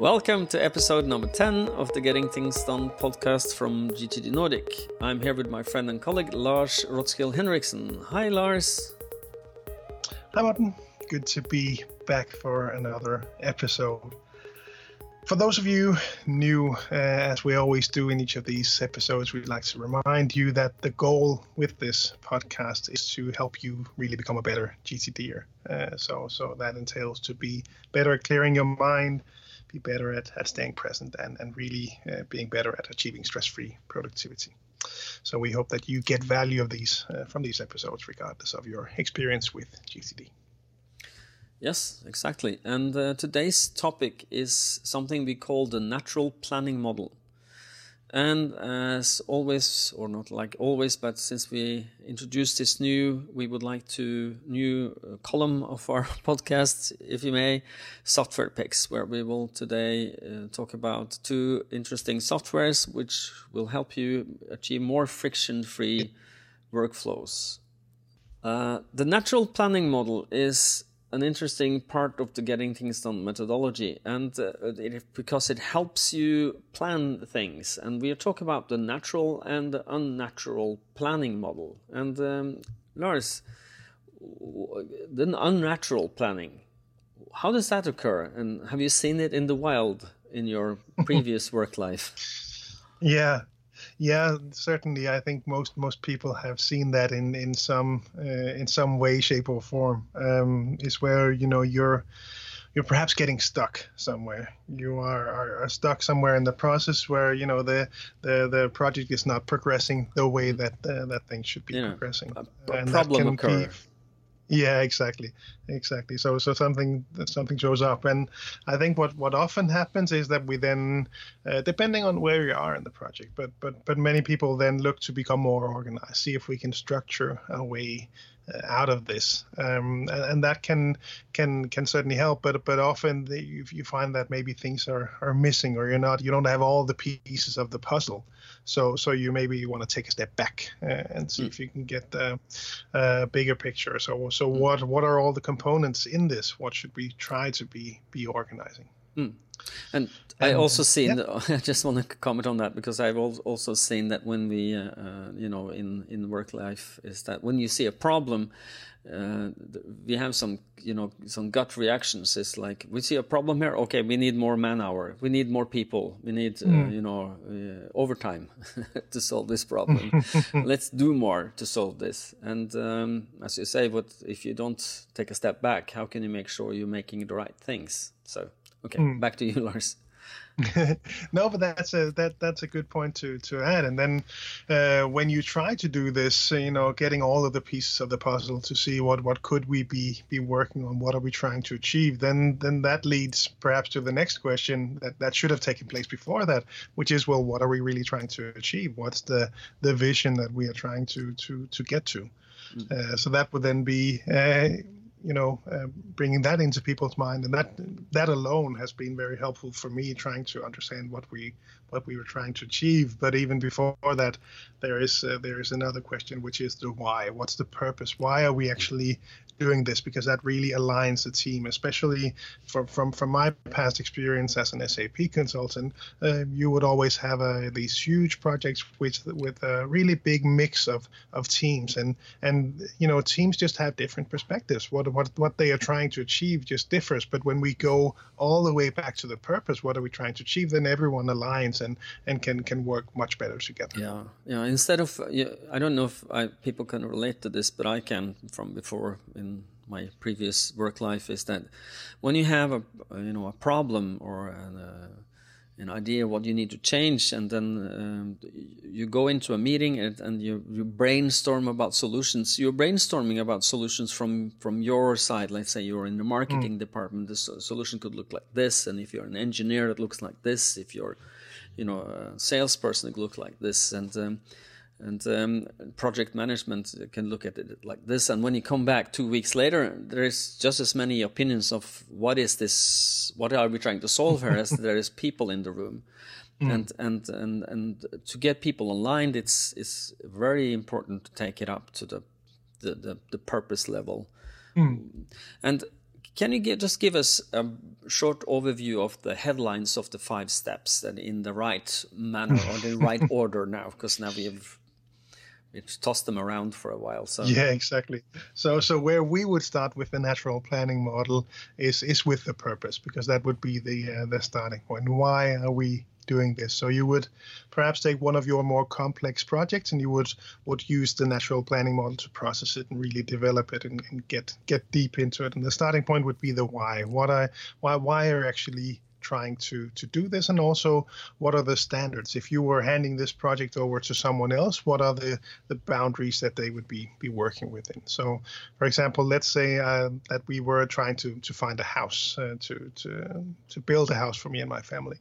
Welcome to episode number 10 of the Getting Things Done podcast from GTD Nordic. I'm here with my friend and colleague Lars Rotskill Henriksen. Hi, Lars. Hi, Martin. Good to be back for another episode. For those of you new, uh, as we always do in each of these episodes, we'd like to remind you that the goal with this podcast is to help you really become a better GTDer. Uh, so, so that entails to be better at clearing your mind, be better at, at staying present, and, and really uh, being better at achieving stress-free productivity. So we hope that you get value of these uh, from these episodes, regardless of your experience with GTD. Yes, exactly. And uh, today's topic is something we call the natural planning model. And as always, or not like always, but since we introduced this new, we would like to new uh, column of our podcast, if you may, software picks, where we will today uh, talk about two interesting softwares which will help you achieve more friction-free workflows. Uh, the natural planning model is an interesting part of the getting things done methodology and uh, it, because it helps you plan things. And we are talking about the natural and the unnatural planning model. And um, lars the unnatural planning how does that occur? And have you seen it in the wild in your previous work life? Yeah yeah, certainly. I think most most people have seen that in in some uh, in some way, shape, or form. Um, is where you know you're you're perhaps getting stuck somewhere. You are, are, are, stuck somewhere in the process where you know the the, the project is not progressing the way that uh, that thing should be yeah. progressing. A, a problem occur. Be, yeah, exactly, exactly. So so something something shows up, and I think what what often happens is that we then, uh, depending on where you are in the project, but but but many people then look to become more organized, see if we can structure a way out of this, um, and, and, that can can can certainly help. But but often the, you, you find that maybe things are are missing, or you're not you don't have all the pieces of the puzzle. So so you maybe want to take a step back uh, and see mm. if you can get the uh, bigger picture. So so mm. what what are all the components in this? What should we try to be be organizing? Mm. And I also seen. Yeah. I just want to comment on that because I've also seen that when we, uh, uh, you know, in in work life, is that when you see a problem, uh, we have some, you know, some gut reactions. It's like we see a problem here. Okay, we need more man hour. We need more people. We need, mm. you know, uh, overtime to solve this problem. Let's do more to solve this. And um, as you say, what if you don't take a step back? How can you make sure you're making the right things? So Okay, mm. back to you, Lars. no, but that's a that that's a good point to to add. And then uh, when you try to do this, you know, getting all of the pieces of the puzzle to see what what could we be be working on, what are we trying to achieve, then then that leads perhaps to the next question that that should have taken place before that, which is, well, what are we really trying to achieve? What's the the vision that we are trying to to to get to? Mm. Uh, so that would then be uh, you know, uh, bringing that into people's mind, and that that alone has been very helpful for me trying to understand what we what we were trying to achieve. But even before that, there is uh, there is another question, which is the why. What's the purpose? Why are we actually doing this? Because that really aligns the team, especially from from from my past experience as an SAP consultant. Uh, you would always have uh, these huge projects with with a really big mix of of teams, and and you know teams just have different perspectives. What what what they are trying to achieve just differs. But when we go all the way back to the purpose, what are we trying to achieve? Then everyone aligns and and can can work much better together. Yeah, yeah. Instead of I don't know if I, people can relate to this, but I can from before in my previous work life is that when you have a you know a problem or an, uh, an idea what you need to change and then um, you go into a meeting and, and you, you, brainstorm about solutions. You're brainstorming about solutions from from your side. Let's say you're in the marketing mm. department. The solution could look like this and if you're an engineer it looks like this. If you're you know a salesperson it looks like this. And um, and um, project management can look at it like this and when you come back two weeks later there is just as many opinions of what is this what are we trying to solve here as there is people in the room mm. and and and and to get people aligned it's it's very important to take it up to the the, the, the purpose level mm. and can you just give us a short overview of the headlines of the five steps and in the right manner or the right order now? Because now we've we've tossed them around for a while. So yeah, exactly. So so where we would start with the natural planning model is is with the purpose because that would be the uh, the starting point. Why are we doing this. So you would perhaps take one of your more complex projects and you would would use the natural planning model to process it and really develop it and, and get get deep into it. And the starting point would be the why. What I why why are actually trying to to do this? And also what are the standards? If you were handing this project over to someone else what are the the boundaries that they would be be working within? So for example let's say uh, that we were trying to to find a house uh, to to to build a house for me and my family.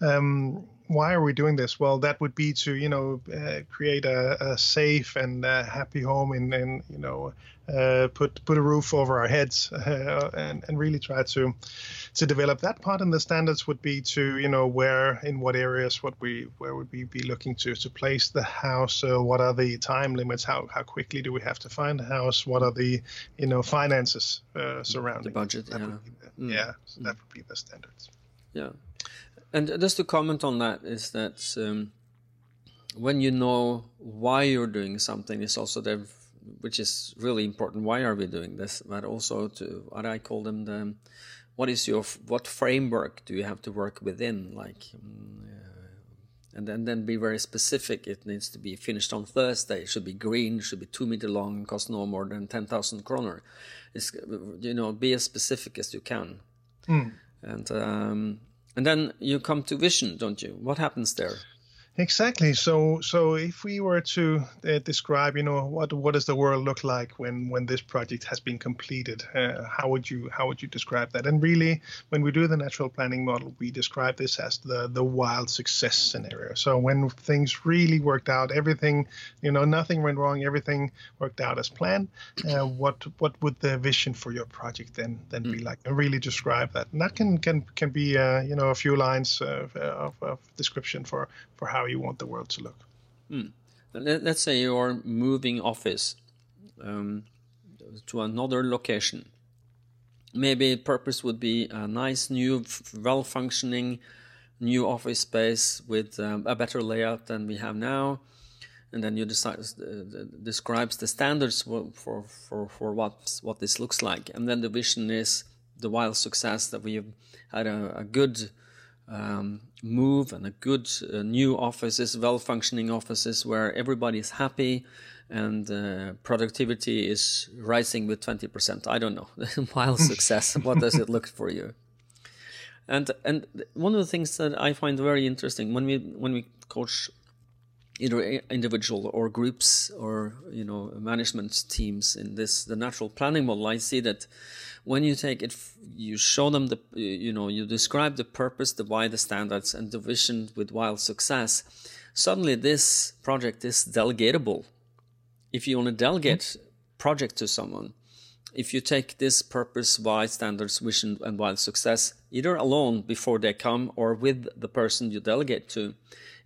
Um, why are we doing this? Well, that would be to you know uh, create a, a, safe and uh, happy home and, and you know uh, put put a roof over our heads uh, and and really try to to develop that part. And the standards would be to you know where in what areas what we where would we be looking to to place the house? Uh, what are the time limits? How how quickly do we have to find a house? What are the you know finances uh, surrounding the budget? That yeah, the, mm. yeah, so mm. that would be the standards. Yeah. And just to comment on that is that um, when you know why you're doing something, it's also the which is really important. Why are we doing this? But also to what I call them the what is your what framework do you have to work within? Like, uh, and then then be very specific. It needs to be finished on Thursday. It should be green. Should be two meter long and cost no more than ten thousand kroner. It's you know be as specific as you can. Mm. And um, and then you come to vision, don't you? What happens there? Exactly. So, so if we were to uh, describe, you know, what what does the world look like when when this project has been completed? Uh, how would you how would you describe that? And really, when we do the natural planning model, we describe this as the the wild success scenario. So when things really worked out, everything, you know, nothing went wrong, everything worked out as planned. Uh, what what would the vision for your project then then mm. be like? And really describe that. And that can can can be uh, you know a few lines of, of, of description for for how you want the world to look. Hmm. Let's say you're moving office um, to another location. Maybe purpose would be a nice new, well-functioning new office space with um, a better layout than we have now, and then you decide uh, describes the standards for, for for for what what this looks like, and then the vision is the wild success that we've had a, a good um, move and a good uh, new offices, well functioning offices where everybody is happy and uh, productivity is rising with 20%. I don't know. Wild success. what does it look for you? And and one of the things that I find very interesting when we when we coach either individual or groups or you know management teams in this the natural planning model, I see that when you take it, you show them the, you know, you describe the purpose, the why, the standards, and the vision with wild success. Suddenly, this project is delegatable. If you want to delegate project to someone, if you take this purpose, why, standards, vision, and wild success, either alone before they come or with the person you delegate to,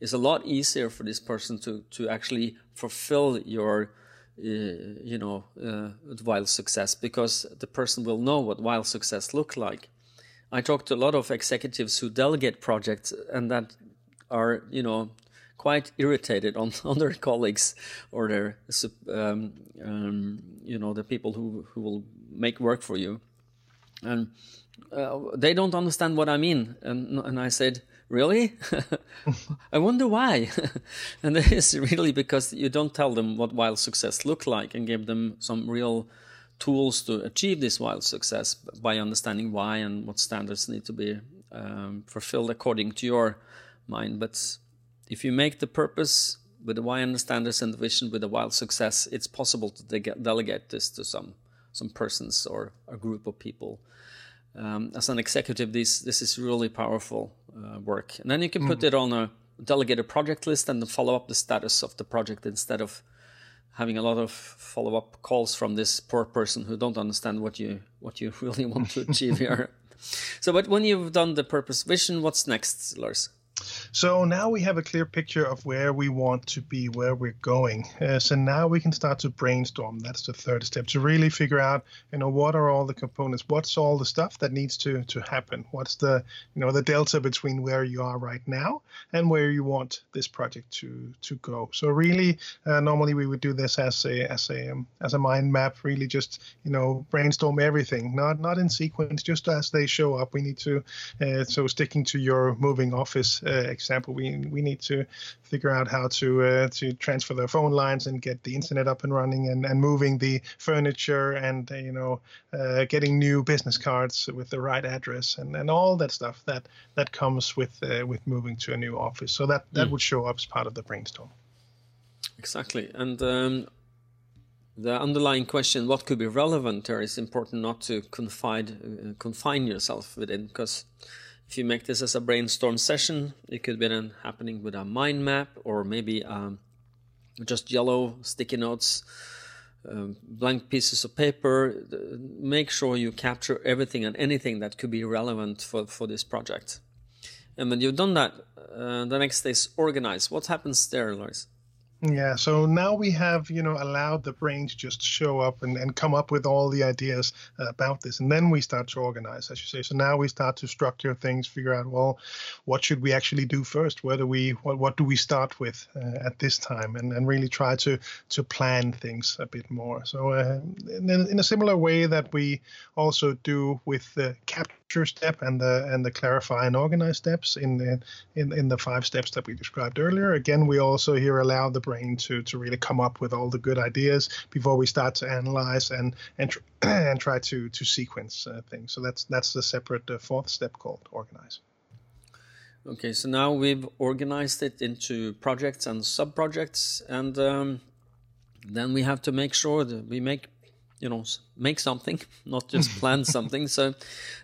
it's a lot easier for this person to to actually fulfill your you know, uh, wild success because the person will know what wild success look like. I talked to a lot of executives who delegate projects and that are, you know, quite irritated on, on their colleagues or their, um, um, you know, the people who, who will make work for you. And uh, they don't understand what I mean. And, and I said, really? I wonder why. and it is really because you don't tell them what wild success look like and give them some real tools to achieve this wild success by understanding why and what standards need to be um, fulfilled according to your mind. But if you make the purpose with the why and the standards and the vision with the wild success, it's possible to de- delegate this to some some persons or a group of people. Um, as an executive, this this is really powerful uh, work. And then you can put mm. it on a delegated project list and follow up the status of the project instead of having a lot of follow up calls from this poor person who don't understand what you what you really want to achieve here. So, but when you've done the purpose vision, what's next, Lars? So now we have a clear picture of where we want to be, where we're going. Uh, so now we can start to brainstorm. That's the third step to really figure out, you know, what are all the components? What's all the stuff that needs to to happen? What's the, you know, the delta between where you are right now and where you want this project to to go? So really, uh, normally we would do this as a as a um, as a mind map. Really, just you know, brainstorm everything, not not in sequence, just as they show up. We need to, uh, so sticking to your moving office example, we we need to figure out how to uh, to transfer the phone lines and get the internet up and running and, and moving the furniture and uh, you know uh, getting new business cards with the right address and, and all that stuff that that comes with uh, with moving to a new office. So that that mm. would show up as part of the brainstorm. Exactly, and. Um, the underlying question, what could be relevant there, is important not to confide, uh, confine yourself within, because if you make this as a brainstorm session, it could be then happening with a mind map or maybe um, just yellow sticky notes, um, blank pieces of paper. Make sure you capture everything and anything that could be relevant for, for this project. And when you've done that, uh, the next is organize. What happens there, Lars? Yeah, so now we have, you know, allowed the brain to just show up and, and come up with all the ideas uh, about this. And then we start to organize, as you say. So now we start to structure things, figure out, well, what should we actually do first? Where do we, what, what do we start with uh, at this time? And, and really try to to plan things a bit more. So uh, in, in, a similar way that we also do with the capture step and the and the clarify and organize steps in the in, in the five steps that we described earlier. Again, we also here allow the brain to to really come up with all the good ideas before we start to analyze and and tr- and try to to sequence uh, things. So that's that's the separate uh, fourth step called organize. Okay, so now we've organized it into projects and sub projects, and um, then we have to make sure that we make you know make something not just plan something. So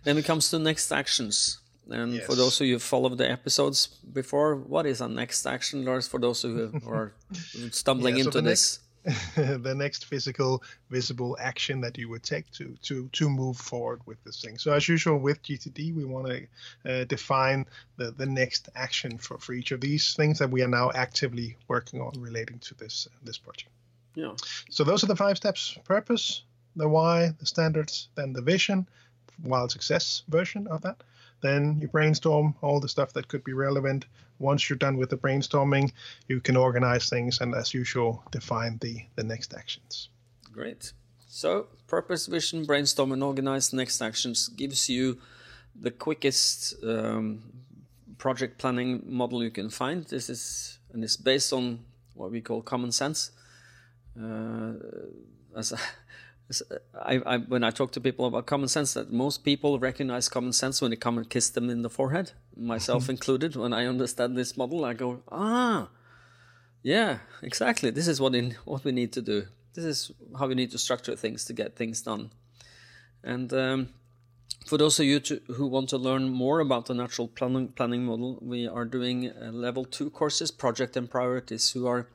then it comes to next actions. And yes. for those of you who followed the episodes before what is our next action lars for those who are stumbling yeah, so into this? next, the next physical visible action that you would take to to to move forward with this thing. So as usual with gtd we want to uh, define the the next action for for each of these things that we are now actively working on relating to this uh, this project yeah. So those are the five steps: purpose, the why, the standards, then the vision, wild success version of that. Then you brainstorm all the stuff that could be relevant. Once you're done with the brainstorming, you can organize things and, as usual, define the the next actions. Great. So purpose, vision, brainstorm, and organize next actions gives you the quickest um, project planning model you can find. This is and it's based on what we call common sense. Uh, as, as I, I, when I talk to people about common sense, that most people recognize common sense when they come and kiss them in the forehead, myself included. When I understand this model, I go, ah, yeah, exactly. This is what in what we need to do. This is how we need to structure things to get things done. And um, for those of you to, who want to learn more about the natural planning, planning model, we are doing uh, level two courses, project and priorities, who are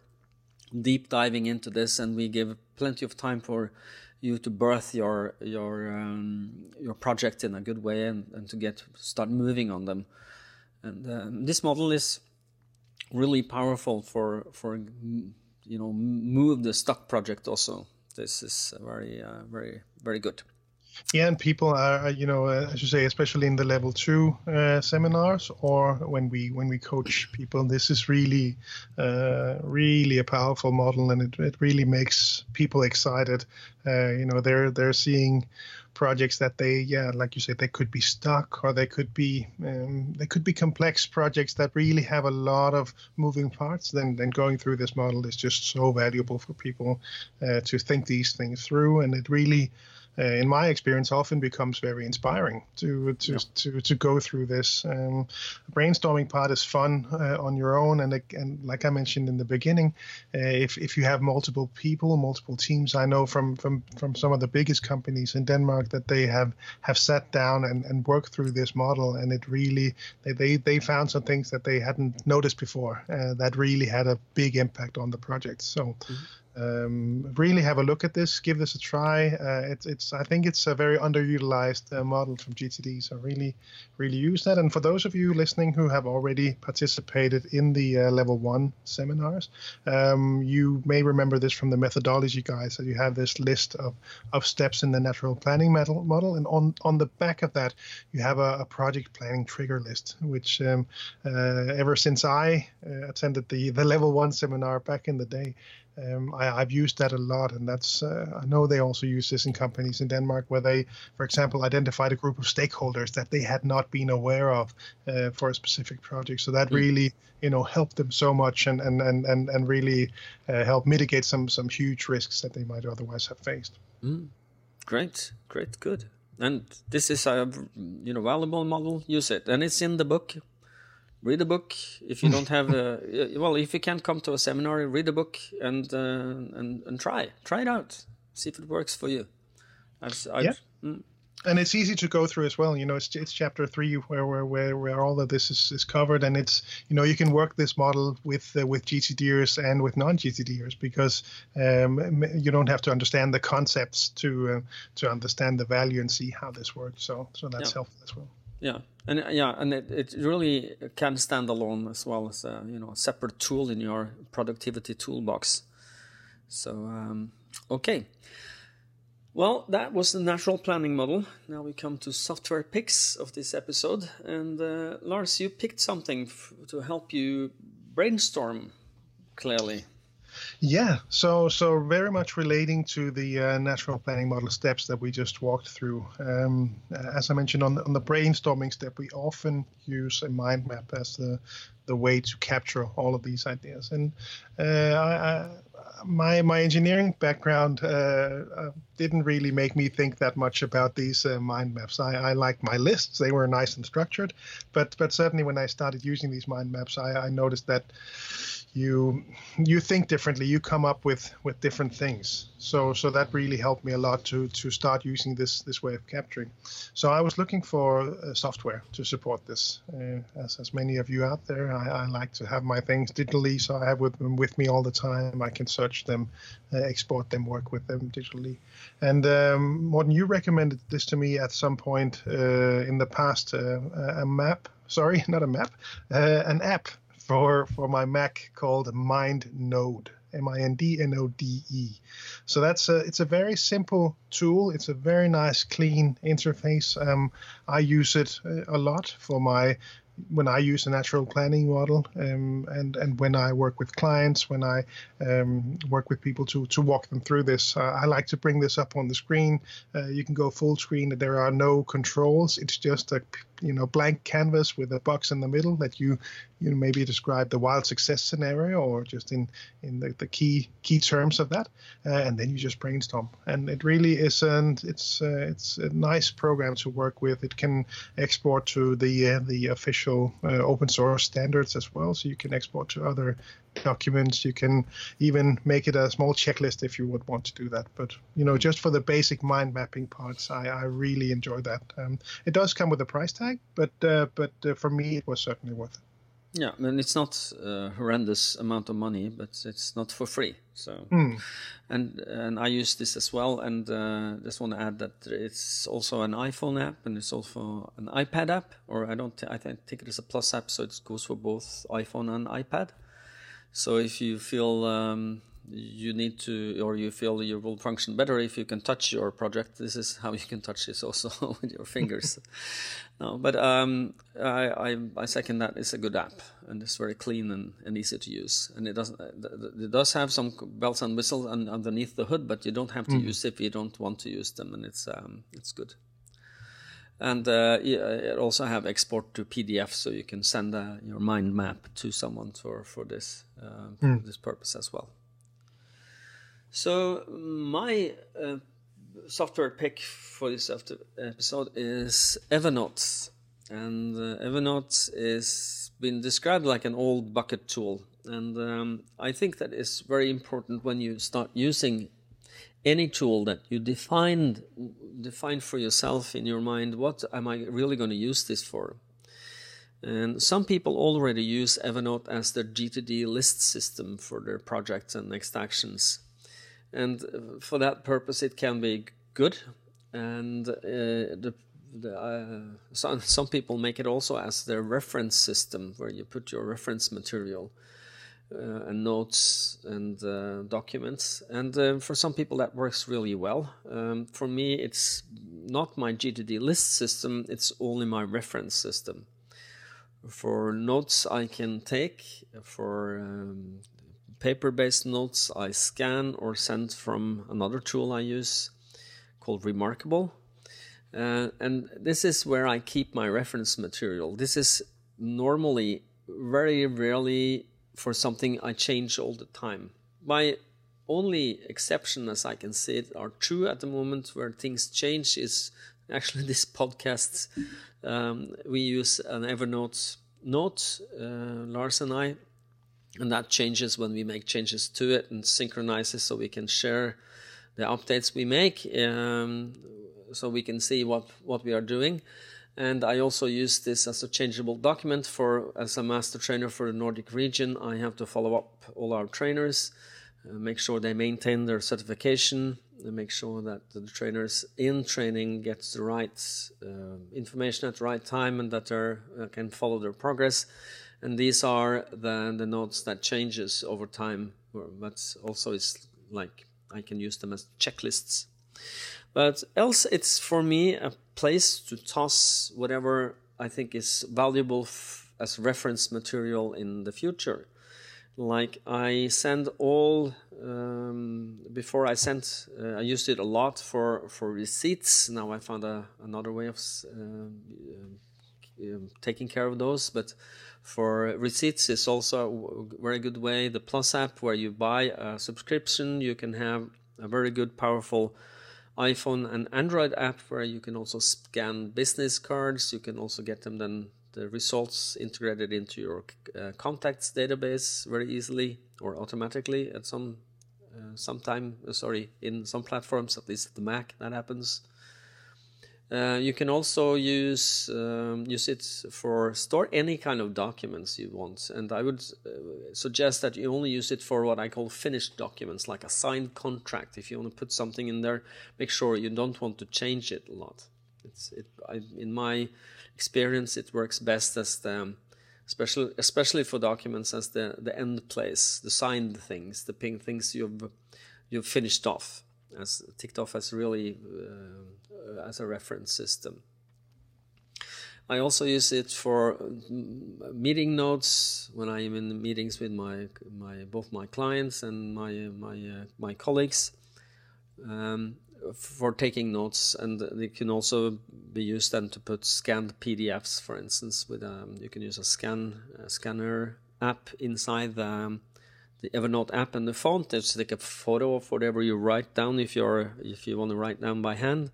deep diving into this, and we give plenty of time for you to birth your your um, your project in a good way and, and to get start moving on them. And um, this model is really powerful for for you know move the stuck project also. This is very uh, very very good. Yeah, and people are, you know, uh, as you say, especially in the level two uh, seminars or when we when we coach people, this is really, uh, really a powerful model, and it, it really makes people excited. Uh, you know, they're they're seeing projects that they, yeah, like you said, they could be stuck or they could be um, they could be complex projects that really have a lot of moving parts. Then then going through this model is just so valuable for people uh, to think these things through, and it really uh, in my experience, often becomes very inspiring to to yeah. to, to go through this. Um, brainstorming part is fun uh, on your own, and and like I mentioned in the beginning, uh, if if you have multiple people, multiple teams, I know from from from some of the biggest companies in Denmark that they have have sat down and, and worked through this model, and it really they they, they found some things that they hadn't noticed before uh, that really had a big impact on the project. So. Mm-hmm Um, really have a look at this. Give this a try. Uh, it's, it's. I think it's a very underutilized uh, model from GTD. So really, really use that. And for those of you listening who have already participated in the uh, level one seminars, um, you may remember this from the methodology guides. That you have this list of, of steps in the natural planning model, model, and on on the back of that, you have a, a project planning trigger list. Which um, uh, ever since I uh, attended the the level one seminar back in the day. Um, I, have used that a lot, and that's uh, I know they also use this in companies in Denmark where they, for example, identified a group of stakeholders that they had not been aware of uh, for a specific project. So that mm. really, you know, helped them so much and and and and, and really uh, help mitigate some some huge risks that they might otherwise have faced. Mm. Great, great, good. And this is a you know valuable model. Use it, and it's in the book read a book. If you don't have a well if you can't come to a seminar read a book and uh, and and try. Try it out. See if it works for you. I've, I've, yeah. Mm. and it's easy to go through as well. You know it's, it's chapter three where, where where where all of this is, is covered. And it's you know you can work this model with uh, with gtders and with non-gtders because um, you don't have to understand the concepts to uh, to understand the value and see how this works. So so that's yeah. helpful as well yeah. And uh, yeah and it, it really can stand alone as well as a you know a separate tool in your productivity toolbox. So um, okay. Well that was the natural planning model. Now we come to software picks of this episode. And uh, lars you picked something to help you brainstorm clearly yeah, so so very much relating to the uh, natural planning model steps that we just walked through. Um, as I mentioned on the, on the brainstorming step, we often use a mind map as the the way to capture all of these ideas. And uh, I, I, my my engineering background uh, uh, didn't really make me think that much about these uh, mind maps. I, I liked my lists; they were nice and structured. But but certainly when I started using these mind maps, I, I noticed that you you think differently you come up with with different things. So so that really helped me a lot to to start using this this way of capturing. So i was looking for uh, software to support this. Uh, as as many of you out there I, I, like to have my things digitally so i have with them with me all the time. I can search them uh, export them work with them digitally. And um, you recommended this to me at some point uh, in the past uh, a map sorry not a map uh, an app for for my Mac called MindNode. M-I-N-D-N-O-D-E. So that's a, it's a very simple tool. It's a very nice, clean interface. Um, I use it a lot for my when I use a natural planning model, um, and and when I work with clients, when I um, work with people to to walk them through this, uh, I like to bring this up on the screen. Uh, you can go full screen. There are no controls. It's just a you know blank canvas with a box in the middle that you you know maybe describe the wild success scenario or just in in the, the key key terms of that, uh, and then you just brainstorm. And it really is an it's uh, it's a nice program to work with. It can export to the uh, the official uh, open source standards as well, so you can export to other documents. You can even make it a small checklist if you would want to do that. But you know, just for the basic mind mapping parts, I, I really enjoy that. Um, it does come with a price tag, but uh, but uh, for me, it was certainly worth it. Yeah, I mean it's not a horrendous amount of money, but it's not for free. So, mm. and and I use this as well. And uh, just want to add that it's also an iPhone app and it's also an iPad app, or I don't. I think it is a Plus app, so it goes for both iPhone and iPad. So if you feel um, you need to, or you feel you will function better if you can touch your project, this is how you can touch this also with your fingers. no, but um, I, I, I, second that it's a good app and it's very clean and, and easy to use. And it doesn't, it does have some bells and whistles underneath the hood, but you don't have to mm. use it if you don't want to use them, and it's um, it's good and uh, it also have export to PDF, so you can send uh, your mind map to someone for for this uh, mm. this purpose as well. So my uh, software pick for this episode is Evernote, and uh, Evernote is been described like an old bucket tool, and um, I think that is very important when you start using any tool that you defined define for yourself in your mind what am I really going to use this for? And some people already use Evernote as their GTD list system for their projects and next actions. And for that purpose, it can be good. And uh, the, the uh, some some people make it also as their reference system, where you put your reference material. Uh, and notes and uh, documents. And uh, for some people, that works really well. Um, for me, it's not my GTD list system, it's only my reference system. For notes I can take, for um, paper based notes I scan or send from another tool I use called Remarkable. Uh, and this is where I keep my reference material. This is normally very rarely for something I change all the time. My only exception, as I can see it, are two at the moment where things change is actually this podcast. Um, we use an Evernote note, uh, Lars and I, and that changes when we make changes to it and synchronizes so we can share the updates we make um, so we can see what, what we are doing. And I also use this as a changeable document for as a master trainer for the Nordic region. I have to follow up all our trainers, uh, make sure they maintain their certification, and make sure that the trainers in training gets the right uh, information at the right time and that they uh, can follow their progress. And these are the, the notes that changes over time, but also it's like I can use them as checklists. But else, it's for me a place to toss whatever I think is valuable as reference material in the future. Like I send all um, before I sent, uh, I used it a lot for for receipts. Now I found a, another way of uh, uh, taking care of those, but for receipts it's also a very good way. The Plus app, where you buy a subscription, you can have a very good, powerful iPhone and Android app where you can also scan business cards. You can also get them then the results integrated into your uh, contacts database very easily or automatically at some uh, sometime. Uh, sorry, in some platforms, at least the Mac, that happens. Uh, you can also use um, use it for store any kind of documents you want, and I would uh, suggest that you only use it for what I call finished documents, like a signed contract. If you want to put something in there, make sure you don't want to change it a lot. It's it I, in my experience, it works best as the especially especially for documents as the the end place, the signed things, the things you've you've finished off, as ticked off as really. Uh, as a reference system. I also use it for mm, meeting notes when I am in meetings with my my both my clients and my my uh, my colleagues um, for taking notes, and it can also be used then to put scanned PDFs, for instance. With um, you can use a scan a scanner app inside the um, the Evernote app and the font. Just take a photo of whatever you write down if you're if you want to write down by hand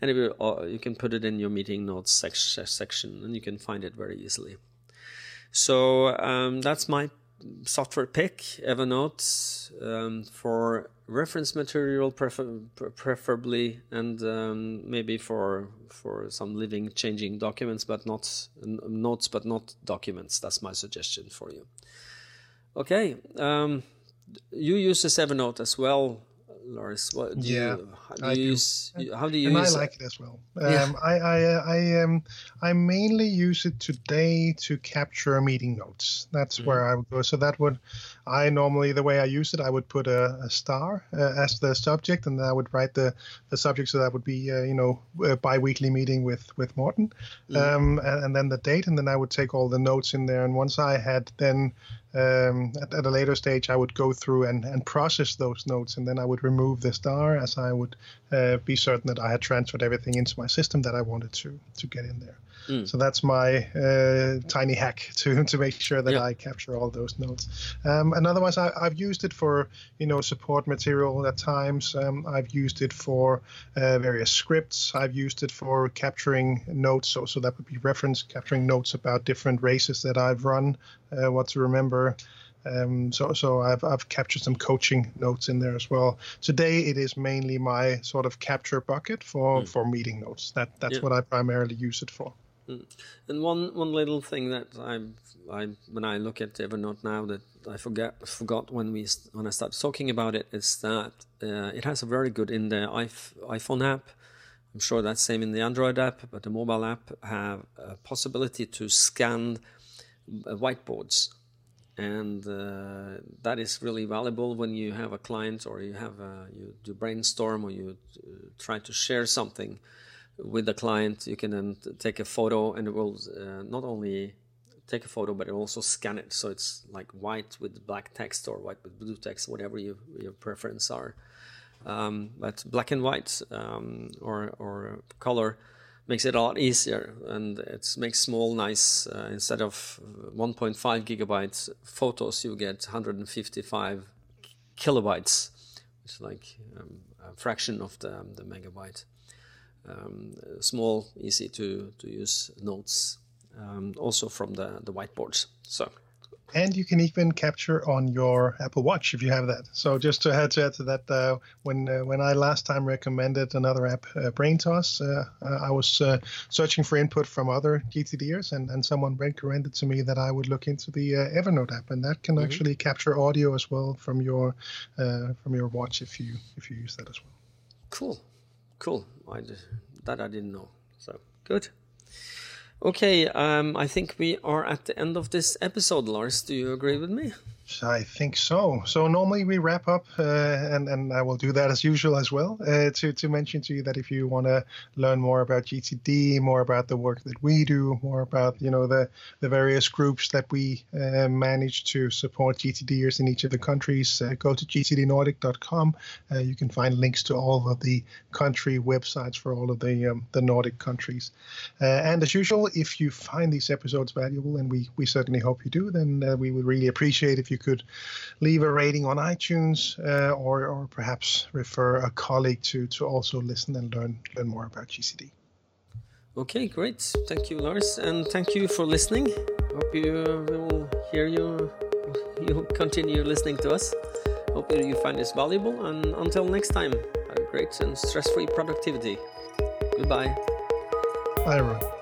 and will, uh, you can put it in your meeting notes section and you can find it very easily. So um, that's my software pick, Evernote, um, for reference material prefer- preferably, and um, maybe for for some living, changing documents, but not notes, but not documents. That's my suggestion for you. Okay, um, you use this Evernote as well, Lars? What do yeah, you, how do I you use? How do you and use I like it as well. Yeah. Um, I I I um I mainly use it today to capture meeting notes. That's mm-hmm. where I would go. So that would I normally the way I use it, I would put a, a star uh, as the subject, and then I would write the the subject. So that would be uh, you know a biweekly meeting with with Morten, mm-hmm. um, and, and then the date, and then I would take all the notes in there. And once I had then um, at, at, a later stage, I would go through and, and process those notes, and then I would remove the star as I would uh, be certain that I had transferred everything into my system that I wanted to to get in there. Mm. So that's my uh, tiny hack to to make sure that I capture all those notes. Um, and otherwise, I, have used it for you know support material at times. Um, I've used it for uh, various scripts. I've used it for capturing notes. So so that would be reference capturing notes about different races that I've run, uh, what to remember. Um, so so I've I've captured some coaching notes in there as well. Today it is mainly my sort of capture bucket for mm. for meeting notes. That that's yeah. what I primarily use it for. Mm. And one one little thing that I I when I look at Evernote now that I forget forgot when we when I started talking about it is that uh, it has a very good in the iPhone app. I'm sure that's same in the Android app, but the mobile app have a possibility to scan uh, whiteboards, and uh, that is really valuable when you have a client or you have a, you brainstorm or you uh, try to share something with the client. You can then take a photo, and it will uh, not only take a photo, but it also scan it, so it's like white with black text or white with blue text, whatever you, your preference are. Um, but black and white um, or, or color makes it a lot easier and it makes small nice uh, instead of 1.5 gigabytes photos you get 155 kilobytes which is like um, a fraction of the, the megabyte um, small easy to, to use notes um, also from the, the whiteboards so and you can even capture on your Apple Watch if you have that. So just to add to, add to that, uh, when uh, when I last time recommended another app, uh, BrainToss, uh, uh, I was uh, searching for input from other GTDers, and, and someone recommended to me that I would look into the Evernote app, and that can mm-hmm. actually capture audio as well from your from your watch if you if you use that as well. Cool, cool. I, that I didn't know. So good. Okay, um, I think we are at the end of this episode, Lars. Do you agree with me? I think so. So normally we wrap up, uh, and and I will do that as usual as well. Uh, to to mention to you that if you want to learn more about GTD, more about the work that we do, more about you know the the various groups that we uh, manage to support GTDers in each of the countries, uh, go to gtdnordic.com. Uh, you can find links to all of the country websites for all of the um, the Nordic countries. Uh, and as usual, if you find these episodes valuable, and we we certainly hope you do, then we would really appreciate if you could leave a rating on iTunes uh, or, or perhaps refer a colleague to, to also listen and learn, learn more about GTD. Okay, great. Thank you, Lars, and thank you for listening. Hope you will hear you. You continue listening to us. Hope you find this valuable, and until next time, have great and stress-free productivity. Goodbye. Bye, everyone.